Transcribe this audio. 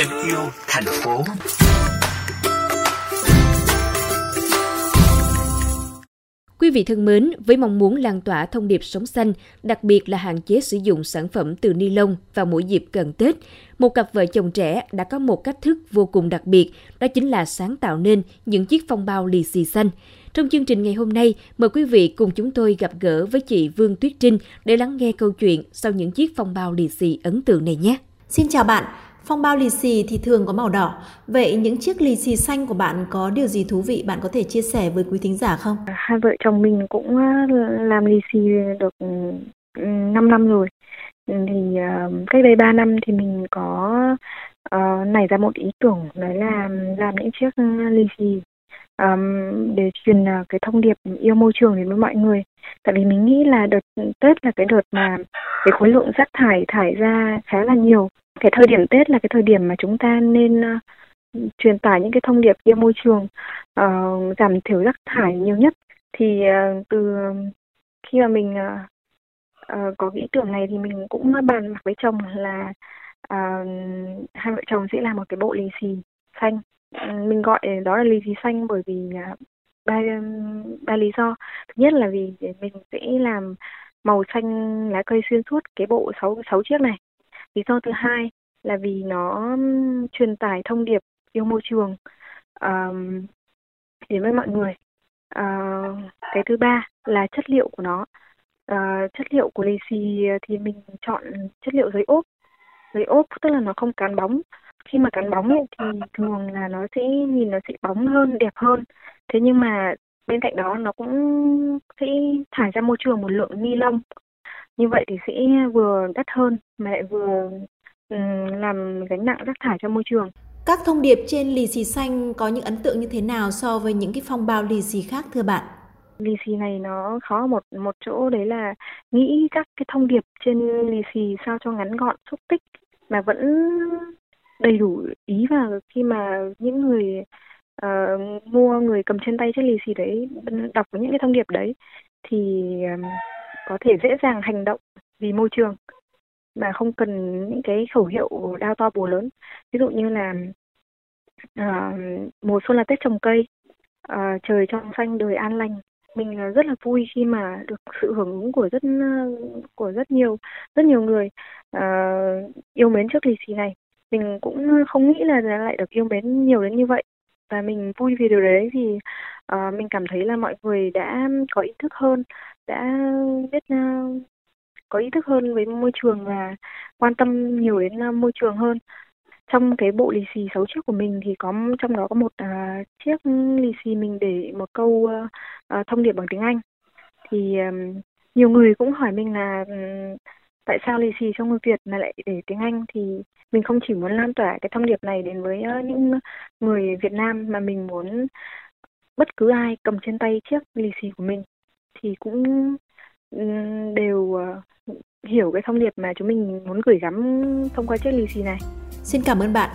thêm yêu thành phố. Quý vị thân mến, với mong muốn lan tỏa thông điệp sống xanh, đặc biệt là hạn chế sử dụng sản phẩm từ ni lông vào mỗi dịp gần Tết, một cặp vợ chồng trẻ đã có một cách thức vô cùng đặc biệt, đó chính là sáng tạo nên những chiếc phong bao lì xì xanh. Trong chương trình ngày hôm nay, mời quý vị cùng chúng tôi gặp gỡ với chị Vương Tuyết Trinh để lắng nghe câu chuyện sau những chiếc phong bao lì xì ấn tượng này nhé. Xin chào bạn, Phong bao lì xì thì thường có màu đỏ. Vậy những chiếc lì xì xanh của bạn có điều gì thú vị bạn có thể chia sẻ với quý thính giả không? Hai vợ chồng mình cũng ờ, làm lì xì được ừ, 5 năm rồi. Thì ờ, cách đây 3 năm thì mình có uh, nảy ra một ý tưởng đấy là làm những chiếc ừ, lì xì um, để truyền cái thông điệp yêu môi trường đến với mọi người. Tại vì mình nghĩ là đợt ừ, Tết là cái đợt mà cái khối lượng rác thải thải ra khá là nhiều cái thời điểm Tết là cái thời điểm mà chúng ta nên uh, truyền tải những cái thông điệp yêu môi trường, uh, giảm thiểu rác thải nhiều nhất. Thì uh, từ khi mà mình uh, uh, có ý tưởng này thì mình cũng bàn bạc với chồng là uh, hai vợ chồng sẽ làm một cái bộ lì xì xanh. Uh, mình gọi đó là lì xì xanh bởi vì uh, ba ba lý do. Thứ nhất là vì mình sẽ làm màu xanh lá cây xuyên suốt cái bộ sáu sáu chiếc này lý do thứ hai là vì nó truyền tải thông điệp yêu môi trường um, đến với mọi người. Uh, cái thứ ba là chất liệu của nó. Uh, chất liệu của lì xì thì mình chọn chất liệu giấy ốp. Giấy ốp tức là nó không cán bóng. Khi mà cán bóng ấy, thì thường là nó sẽ nhìn nó sẽ bóng hơn đẹp hơn. Thế nhưng mà bên cạnh đó nó cũng sẽ thải ra môi trường một lượng ni lông như vậy thì sẽ vừa đắt hơn mà lại vừa làm gánh nặng rác thải cho môi trường. Các thông điệp trên lì xì xanh có những ấn tượng như thế nào so với những cái phong bao lì xì khác thưa bạn? Lì xì này nó khó một một chỗ đấy là nghĩ các cái thông điệp trên lì xì sao cho ngắn gọn, xúc tích mà vẫn đầy đủ ý và khi mà những người uh, mua người cầm trên tay chiếc lì xì đấy đọc những cái thông điệp đấy thì có thể dễ dàng hành động vì môi trường mà không cần những cái khẩu hiệu đao to bùa lớn. Ví dụ như là uh, mùa xuân là tết trồng cây uh, trời trong xanh đời an lành. Mình rất là vui khi mà được sự hưởng ứng của rất của rất nhiều rất nhiều người uh, yêu mến trước lì xì này. Mình cũng không nghĩ là lại được yêu mến nhiều đến như vậy. Và mình vui vì điều đấy thì uh, mình cảm thấy là mọi người đã có ý thức hơn đã biết uh, có ý thức hơn với môi trường và quan tâm nhiều đến uh, môi trường hơn. Trong cái bộ lì xì sáu chiếc của mình thì có trong đó có một uh, chiếc lì xì mình để một câu uh, uh, thông điệp bằng tiếng Anh. Thì um, nhiều người cũng hỏi mình là um, tại sao lì xì trong người Việt mà lại để tiếng Anh? Thì mình không chỉ muốn lan tỏa cái thông điệp này đến với uh, những người Việt Nam mà mình muốn bất cứ ai cầm trên tay chiếc lì xì của mình thì cũng đều ờ, hiểu cái thông điệp mà chúng mình muốn gửi gắm thông qua chiếc lì xì này. Xin cảm ơn bạn.